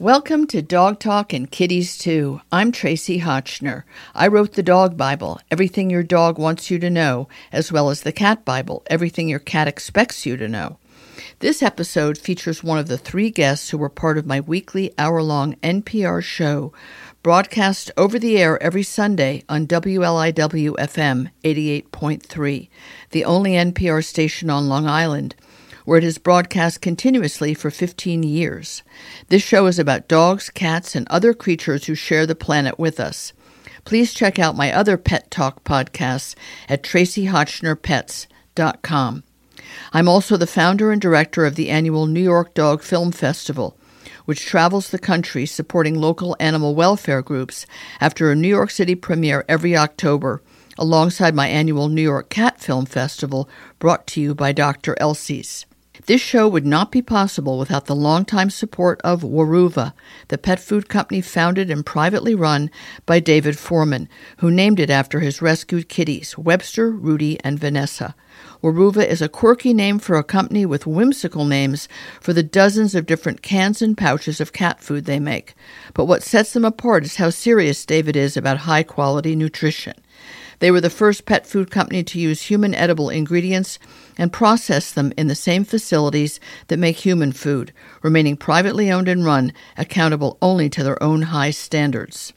Welcome to Dog Talk and Kitties Too. I'm Tracie Hotchner. I wrote the Dog Bible, Everything Your Dog Wants You to Know, as well as the Cat Bible, Everything Your Cat Expects You to Know. This episode features one of the three guests who were part of my weekly hour long NPR show, broadcast over the air every Sunday on WLIW FM 88.3, the only NPR station on Long Island where it is broadcast continuously for 15 years. This show is about dogs, cats, and other creatures who share the planet with us. Please check out my other Pet Talk podcasts at traciehotchnerpets.com. I'm also the founder and director of the annual New York Dog Film Festival, which travels the country supporting local animal welfare groups after a New York City premiere every October, alongside my annual New York Cat Film Festival brought to you by Dr. Elsey's. This show would not be possible without the longtime support of Weruva, the pet food company founded and privately run by David Forman, who named it after his rescued kitties, Webster, Rudy, and Vanessa. Weruva is a quirky name for a company with whimsical names for the dozens of different cans and pouches of cat food they make. But what sets them apart is how serious David is about high quality nutrition. They were the first pet food company to use human edible ingredients and process them in the same facilities that make human food, remaining privately owned and run, accountable only to their own high standards.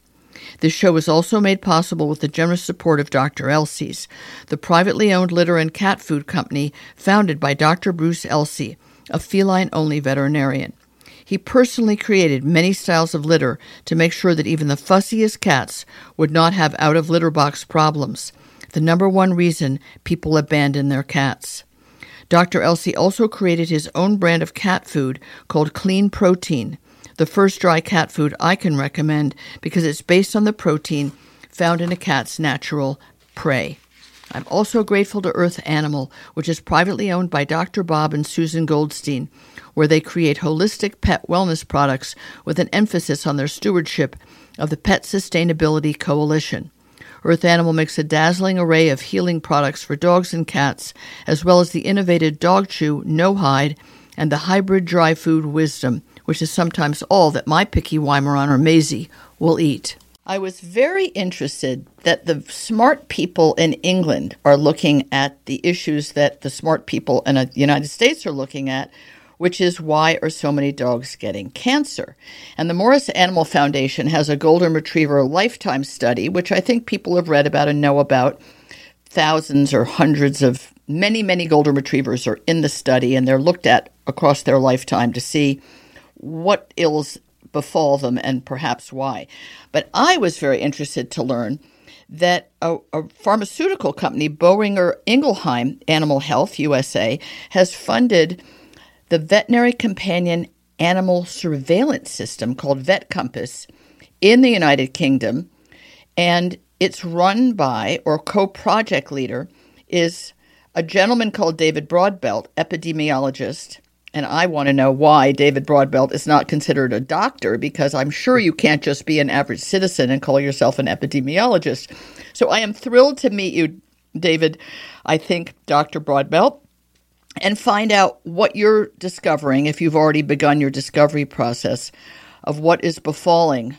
This show was also made possible with the generous support of Dr. Elsey's, the privately owned litter and cat food company founded by Dr. Bruce Elsey, a feline only veterinarian. He personally created many styles of litter to make sure that even the fussiest cats would not have out of litter box problems, the number one reason people abandon their cats. Dr. Elsey also created his own brand of cat food called Clean Protein, the first dry cat food I can recommend because it's based on the protein found in a cat's natural prey. I'm also grateful to Earth Animal, which is privately owned by Dr. Bob and Susan Goldstein, where they create holistic pet wellness products with an emphasis on their stewardship of the Pet Sustainability Coalition. Earth Animal makes a dazzling array of healing products for dogs and cats, as well as the innovative Dog Chew No Hide and the hybrid dry food Wisdom, which is sometimes all that my picky Weimaraner Maisie will eat. I was very interested that the smart people in England are looking at the issues that the smart people in the United States are looking at, which is why are so many dogs getting cancer? And the Morris Animal Foundation has a golden retriever lifetime study, which I think people have read about and know about. Thousands or hundreds of many, many golden retrievers are in the study, and they're looked at across their lifetime to see what ills befall them and perhaps why. But I was very interested to learn that a, a, pharmaceutical company, Boehringer Ingelheim Animal Health USA, has funded the veterinary companion animal surveillance system called VetCompass in the United Kingdom, and it's run by or co-project leader is a gentleman called David Brodbelt, epidemiologist. And I want to know why David Brodbelt is not considered a doctor because I'm sure you can't just be an average citizen and call yourself an epidemiologist. So I am thrilled to meet you, David. I think Dr. Brodbelt and find out what you're discovering if you've already begun your discovery process of what is befalling,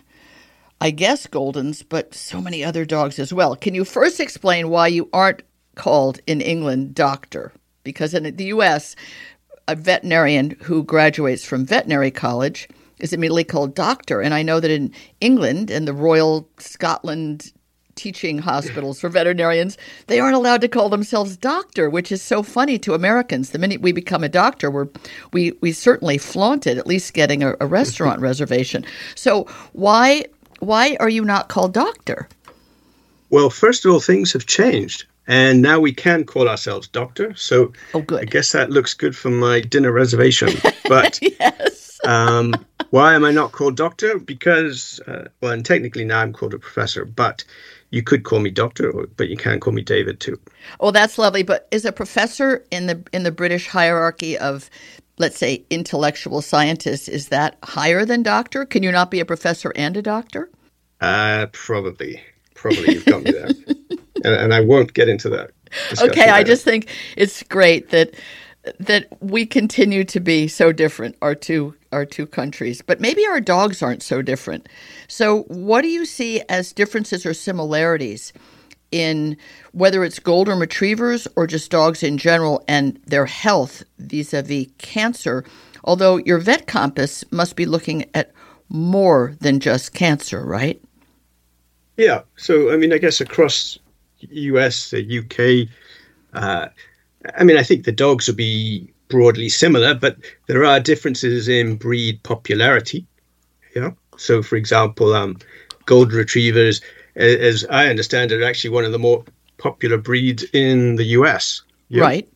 I guess, Goldens, but so many other dogs as well. Can you first explain why you aren't called in England doctor? Because in the US, a veterinarian who graduates from veterinary college is immediately called doctor. And I know that in England and the Royal Scotland teaching hospitals for veterinarians, they aren't allowed to call themselves doctor, which is so funny to Americans. The minute we become a doctor, we're, we we certainly flaunt it, at least getting a, a restaurant reservation. So why why are you not called doctor? Well, first of all, things have changed. And now we can call ourselves doctor. So oh, good. I guess that looks good for my dinner reservation. But yes. um, why am I not called doctor? Because, uh, well, and technically now I'm called a professor, but you could call me doctor, but you can't call me David too. Oh, that's lovely. But is a professor in the in the British hierarchy of, let's say, intellectual scientists, is that higher than doctor? Can you not be a professor and a doctor? Uh, probably. Probably you've got me there. and, and I won't get into that. Okay, I just think it's great that that we continue to be so different, our two our two countries. But maybe our dogs aren't so different. So, what do you see as differences or similarities in whether it's golden retrievers or just dogs in general and their health vis-a-vis cancer? Although your VetCompass must be looking at more than just cancer, right? Yeah. So, I mean, I guess across US, the UK, uh, I mean, I think the dogs will be broadly similar, but there are differences in breed popularity. Yeah. So, for example, um, golden retrievers, as I understand it, are actually one of the more popular breeds in the US. Yeah? Right.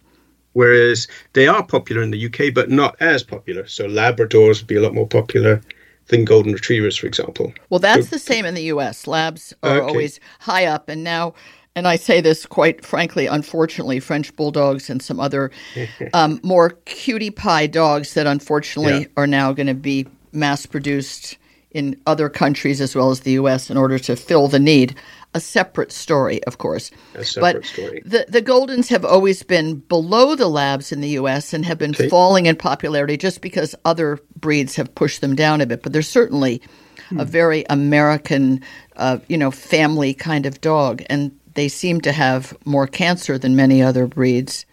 Whereas they are popular in the UK, but not as popular. So Labradors would be a lot more popular than golden retrievers, for example. Well, that's so, the same in the US. Labs are okay. always high up, and now and I say this quite frankly, unfortunately, French bulldogs and some other um, more cutie pie dogs that unfortunately yeah. are now going to be mass produced in other countries as well as the U.S. in order to fill the need. A separate story, of course. A separate but story. The, the Goldens have always been below the labs in the U.S. and have been okay. falling in popularity just because other breeds have pushed them down a bit. But they're certainly hmm. a very American, uh, you know, family kind of dog. And they seem to have more cancer than many other breeds.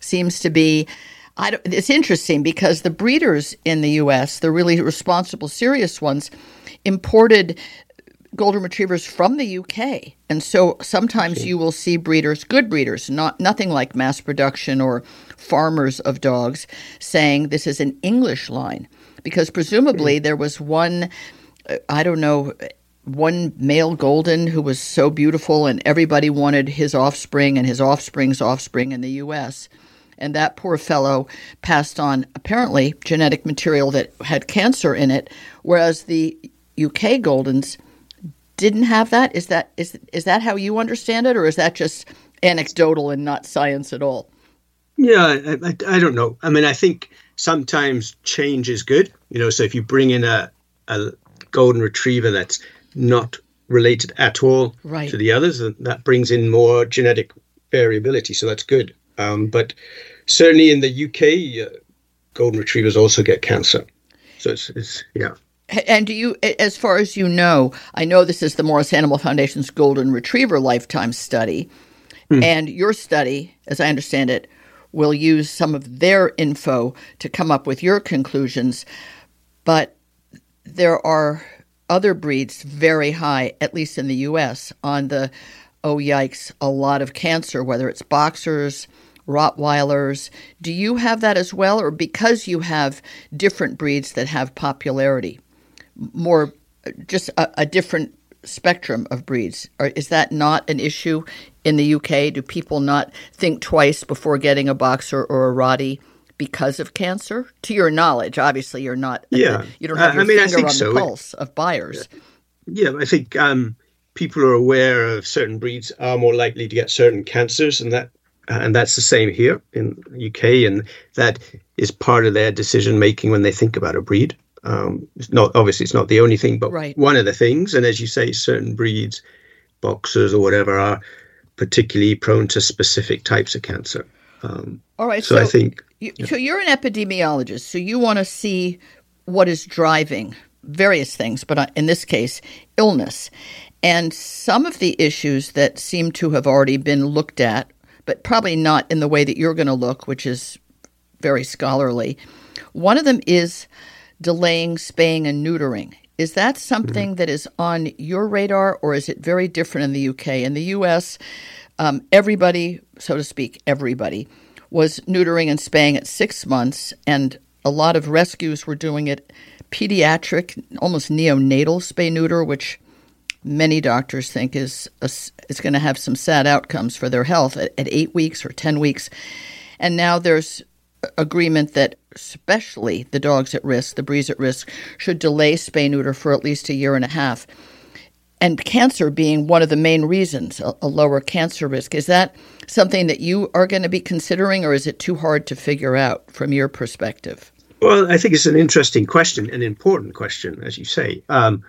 Seems to be. it's interesting because the breeders in the U.S., the really responsible, serious ones, imported golden retrievers from the UK. And so sometimes you will see breeders, good breeders, not nothing like mass production or farmers of dogs saying this is an English line because presumably there was one uh, I don't know one male golden who was so beautiful and everybody wanted his offspring and his offspring's offspring in the US. And that poor fellow passed on apparently genetic material that had cancer in it, whereas the UK Goldens didn't have that. Is that is is that how you understand it, or is that just anecdotal and not science at all? Yeah, I, I, I don't know. I mean, I think sometimes change is good. You know, so if you bring in a a golden retriever that's not related at all right. to the others. And that brings in more genetic variability, so that's good. Um, but certainly in the UK, uh, golden retrievers also get cancer. So it's, it's yeah. And do you, as far as you know, I know this is the Morris Animal Foundation's Golden Retriever Lifetime Study, mm. and your study, as I understand it, will use some of their info to come up with your conclusions. But there are other breeds very high, at least in the U.S., on the oh yikes, a lot of cancer, whether it's boxers, Rottweilers. Do you have that as well, or because you have different breeds that have popularity, more just a, a different spectrum of breeds? Or is that not an issue in the UK? Do people not think twice before getting a boxer or a Rottie? Because of cancer? To your knowledge, obviously, you're not. Yeah, you don't have your I mean, finger on so. the pulse of buyers. Yeah, I think um, people are aware of certain breeds are more likely to get certain cancers, and that and that's the same here in the UK, and that is part of their decision making when they think about a breed. Um, it's not obviously it's not the only thing, but right. one of the things. And as you say, certain breeds, boxers or whatever, are particularly prone to specific types of cancer. Um, All right. So, so I think. You, yeah. So you're an epidemiologist. So you want to see what is driving various things, but uh, in this case, illness. And some of the issues that seem to have already been looked at, but probably not in the way that you're going to look, which is very scholarly. One of them is delaying spaying and neutering. Is that something mm-hmm. that is on your radar, or is it very different in the UK? In the US, um, everybody, so to speak, everybody was neutering and spaying at six months, and a lot of rescues were doing it pediatric, almost neonatal spay neuter, which many doctors think is is going to have some sad outcomes for their health at, at eight weeks or ten weeks. And now there's agreement that especially the dogs at risk, the breeds at risk, should delay spay neuter for at least a year and a half and cancer being one of the main reasons, a, a, lower cancer risk. Is that something that you are going to be considering, or is it too hard to figure out from your perspective? Well, I think it's an interesting question, an important question, as you say. Um,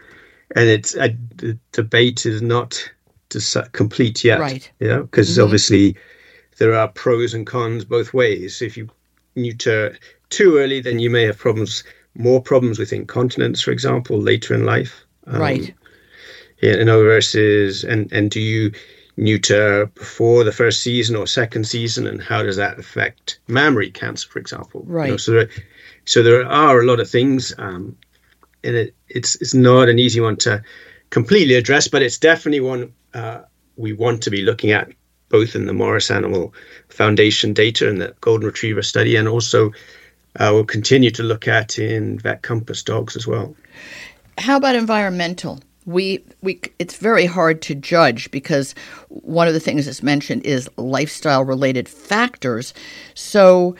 and it's a, the debate is not complete yet, right? Yeah, because mm-hmm. obviously there are pros and cons both ways. If you neuter too early, then you may have problems, more problems with incontinence, for example, later in life. Um, right. In other verses, and and do you neuter before the first season or second season, and how does that affect mammary cancer, for example? Right. You know, so, there, so there are a lot of things, um, and it, it's it's not an easy one to completely address, but it's definitely one uh, we want to be looking at, both in the Morris Animal Foundation data and the Golden Retriever study, and also uh, we'll continue to look at in VetCompass dogs as well. How about environmental? We we it's very hard to judge because one of the things that's mentioned is lifestyle related factors. So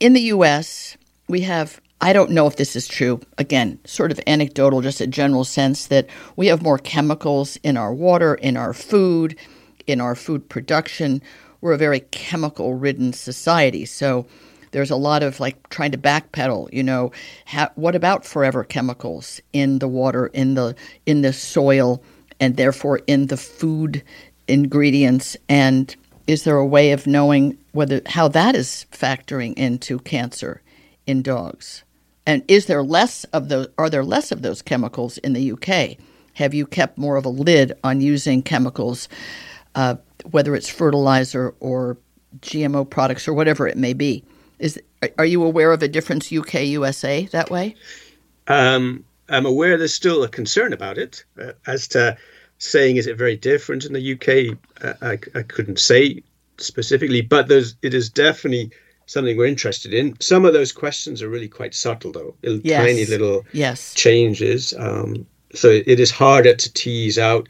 in the US, we have I don't know if this is true. Again, sort of anecdotal, just a general sense that we have more chemicals in our water, in our food, in our food production. We're a very chemical ridden society. So there's a lot of like trying to backpedal you know ha- what about forever chemicals in the water in the in the soil and therefore in the food ingredients? And is there a way of knowing whether how that is factoring into cancer in dogs? And is there less of those are there less of those chemicals in the UK have you kept more of a lid on using chemicals uh, whether it's fertilizer or GMO products or whatever it may be is are you aware of a difference UK USA that way? Um, I'm aware there's still a concern about it uh, as to saying is it very different in the UK. Uh, I, I couldn't say specifically, but there's it is definitely something we're interested in. Some of those questions are really quite subtle, though, yes. tiny little yes. changes. Um, so it is harder to tease out.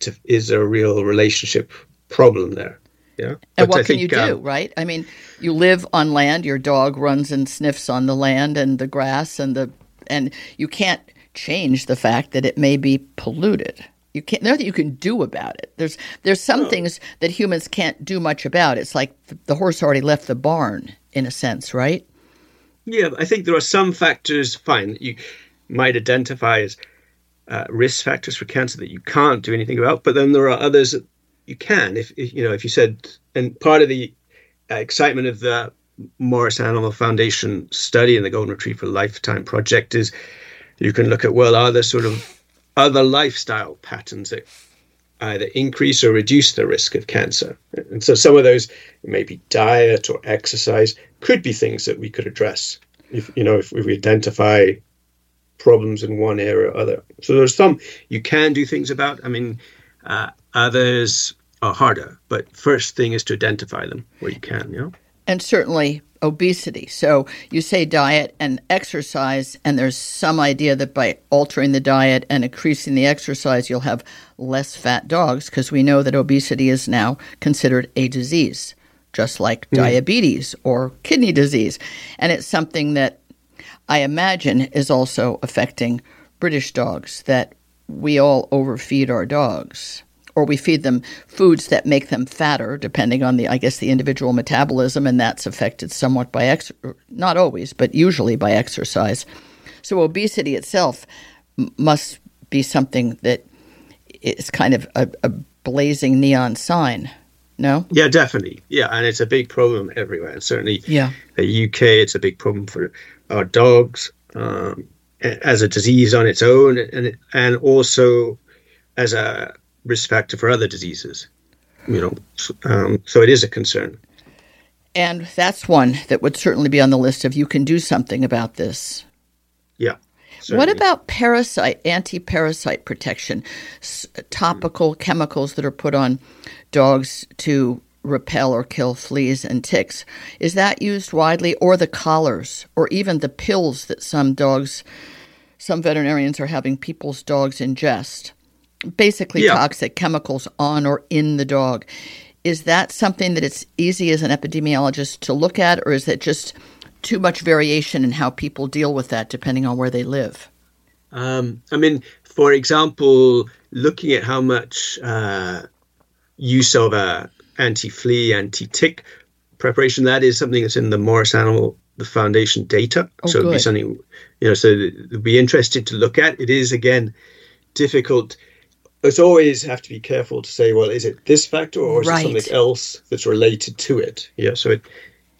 To, is there a real relationship problem there? Yeah. And but what I can think, you do, um, right? I mean, you live on land. Your dog runs and sniffs on the land and the grass and the and you can't change the fact that it may be polluted. You can't. Nothing you can do about it. There's there's some things that humans can't do much about. It's like the horse already left the barn, in a sense, right? Yeah, I think there are some factors. Fine, that you might identify as uh, risk factors for cancer that you can't do anything about, but then there are others that you can. If, if you know, if you said, and part of the uh, excitement of the Morris Animal Foundation study and the Golden Retriever Lifetime Project is you can look at well, are there sort of other lifestyle patterns that either increase or reduce the risk of cancer? And so some of those, maybe diet or exercise, could be things that we could address. If you know, if, we identify problems in one area or other. So there's some you can do things about. I mean, uh, others are harder. But first thing is to identify them where you can, you know? And certainly obesity. So you say diet and exercise, and there's some idea that by altering the diet and increasing the exercise, you'll have less fat dogs because we know that obesity is now considered a disease, just like mm. diabetes or kidney disease. And it's something that I imagine is also affecting British dogs, that we all overfeed our dogs or we feed them foods that make them fatter, depending on the, I guess, the individual metabolism, and that's affected somewhat by ex, not always, but usually by exercise. So obesity itself must be something that is kind of a, a blazing neon sign. No? Yeah, definitely. Yeah, and it's a big problem everywhere. And certainly, yeah, the UK, it's a big problem for our dogs um, as a disease on its own, and and also as a risk factor for other diseases. You know, um, so it is a concern. And that's one that would certainly be on the list of you can do something about this. Yeah. Certainly. What about parasite, anti parasite protection? S- topical chemicals that are put on dogs to repel or kill fleas and ticks. Is that used widely, or the collars, or even the pills that some dogs, some veterinarians are having people's dogs ingest? Basically yeah. toxic chemicals on or in the dog. Is that something that it's easy as an epidemiologist to look at, or is it just too much variation in how people deal with that depending on where they live? Um, I mean, for example, looking at how much uh, use of uh, anti-flea, anti-tick preparation, that is something that's in the Morris Animal the Foundation data. Oh, so it'd be something, you know, so it'd be interested to look at. It is again difficult it's always have to be careful to say, well, is it this factor or is right. it something else that's related to it? Yeah. So it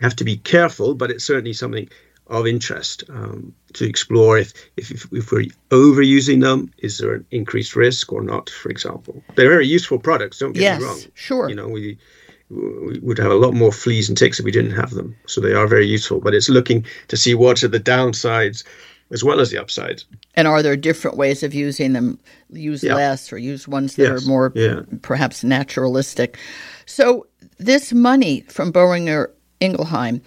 have to be careful, but it's certainly something of interest um, to explore if, if, if we're overusing them, is there an increased risk or not, for example. They're very useful products, don't get yes, me wrong. sure. You know, we, we would have a lot more fleas and ticks if we didn't have them. So they are very useful, but it's looking to see what are the downsides as well as the upsides. And are there different ways of using them? Use yeah. less or use ones that yes. are more yeah. perhaps naturalistic. So this money from Boehringer Ingelheim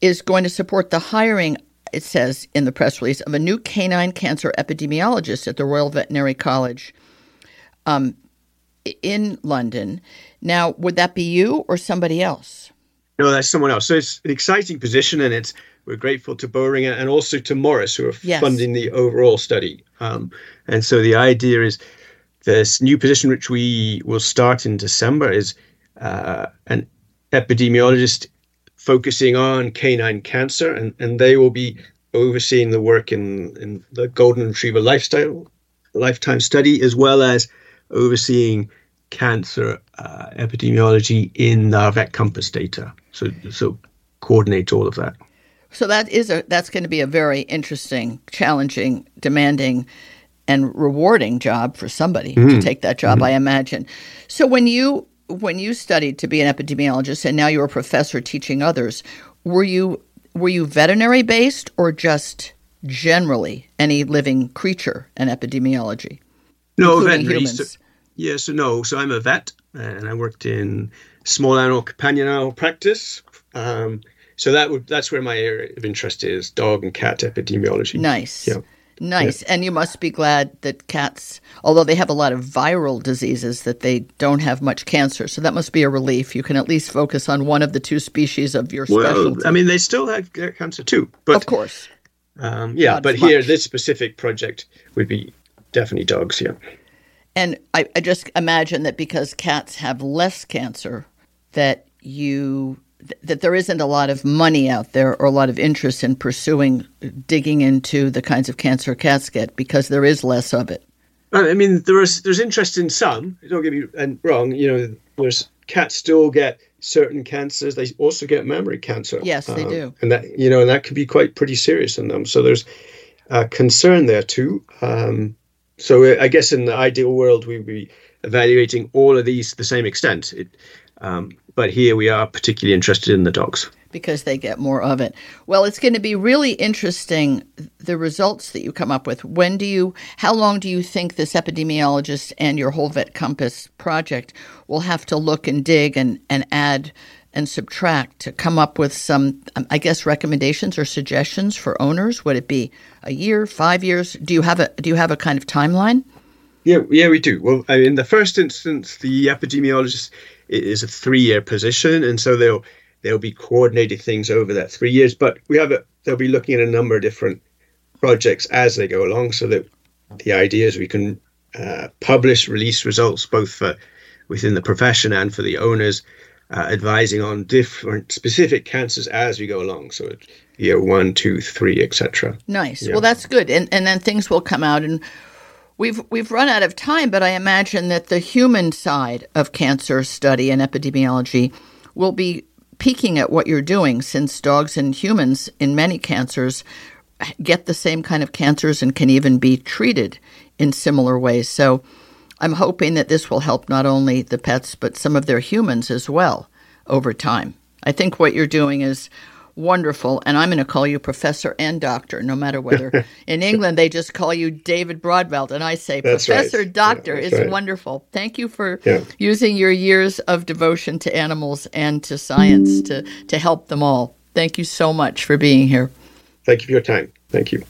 is going to support the hiring, it says in the press release, of a new canine cancer epidemiologist at the Royal Veterinary College um, in London. Now, would that be you or somebody else? No, that's someone else. So it's an exciting position, and it's we're grateful to Boehringer and also to Morris, who are yes. funding the overall study. Um, and so the idea is this new position, which we will start in December, is uh, an epidemiologist focusing on canine cancer, and, and they will be overseeing the work in, in the golden retriever lifestyle lifetime study, as well as overseeing cancer uh, epidemiology in our VetCompass data. So, so coordinate all of that. So that is a that's going to be a very interesting, challenging, demanding, and rewarding job for somebody mm-hmm. to take that job. Mm-hmm. I imagine. So when you when you studied to be an epidemiologist and now you're a professor teaching others, were you were you veterinary based or just generally any living creature and epidemiology? No, veterinary. So, yeah, so no. So I'm a vet and I worked in small animal companion animal practice. Um, so that would that's where my area of interest is: dog and cat epidemiology. Nice. Yeah. Nice. Yeah. And you must be glad that cats, although they have a lot of viral diseases, that they don't have much cancer. So that must be a relief. You can at least focus on one of the two species of your well, specialty. I mean, they still have cancer too. But, of course. Um, yeah, Not but here, this specific project would be definitely dogs, yeah. And I, I just imagine that because cats have less cancer, that you that there isn't a lot of money out there or a lot of interest in pursuing digging into the kinds of cancer cats get because there is less of it. I mean, there is there's interest in some. Don't get me wrong. You know, there's cats still get certain cancers. They also get mammary cancer. Yes, they um, do. And that you know, and that could be quite pretty serious in them. So there's a concern there too. Um, so I guess in the ideal world, we'd be evaluating all of these to the same extent. It, um, but here we are particularly interested in the dogs. Because they get more of it. Well, it's going to be really interesting the results that you come up with. When do you, how long do you think this epidemiologist and your whole VetCompass project will have to look and dig and, and add and subtract to come up with some, um, I guess, recommendations or suggestions for owners? Would it be a year, five years? Do you have a Do you have a kind of timeline? Yeah, yeah, we do. Well, in the first instance, the epidemiologist is a three-year position, and so they'll they'll be coordinating things over that three years. But we have a they'll be looking at a number of different projects as they go along, so that the idea is we can uh, publish, release results both for within the profession and for the owners, uh, advising on different specific cancers as we go along. So year one, two, three, etc. Nice. Yeah. Well, that's good, and and then things will come out and We've we've run out of time, but I imagine that the human side of cancer study and epidemiology will be peeking at what you're doing since dogs and humans in many cancers get the same kind of cancers and can even be treated in similar ways. So I'm hoping that this will help not only the pets but some of their humans as well over time. I think what you're doing is wonderful. And I'm going to call you professor and doctor, no matter whether in England they just call you David Brodbelt. And I say that's professor, right. doctor yeah, is right. wonderful. Thank you for yeah. using your years of devotion to animals and to science to, to help them all. Thank you so much for being here. Thank you for your time. Thank you.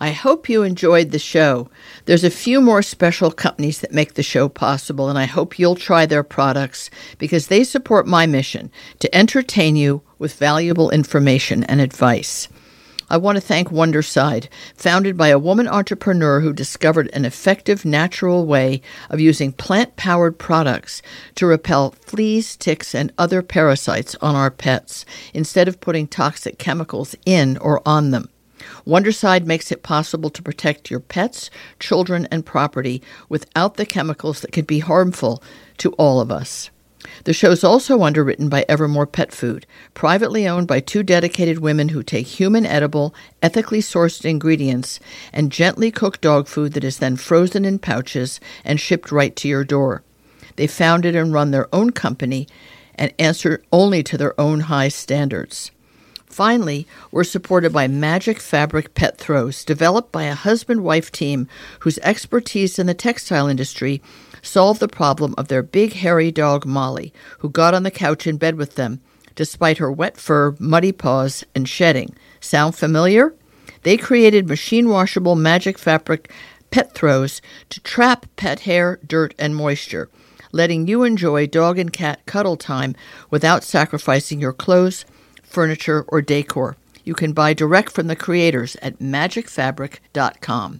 I hope you enjoyed the show. There's a few more special companies that make the show possible, and I hope you'll try their products because they support my mission to entertain you with valuable information and advice. I want to thank Wondercide, founded by a woman entrepreneur who discovered an effective natural way of using plant powered products to repel fleas, ticks, and other parasites on our pets instead of putting toxic chemicals in or on them. Wondercide makes it possible to protect your pets, children, and property without the chemicals that could be harmful to all of us. The show's also underwritten by Evermore Pet Food, privately owned by two dedicated women who take human edible, ethically sourced ingredients and gently cook dog food that is then frozen in pouches and shipped right to your door. They founded and run their own company and answer only to their own high standards. Finally, we're supported by Magic Fabric Pet Throws, developed by a husband wife team whose expertise in the textile industry solved the problem of their big hairy dog Molly, who got on the couch in bed with them, despite her wet fur, muddy paws, and shedding. Sound familiar? They created machine washable magic fabric pet throws to trap pet hair, dirt, and moisture, letting you enjoy dog and cat cuddle time without sacrificing your clothes, furniture, or decor. You can buy direct from the creators at magicfabric.com.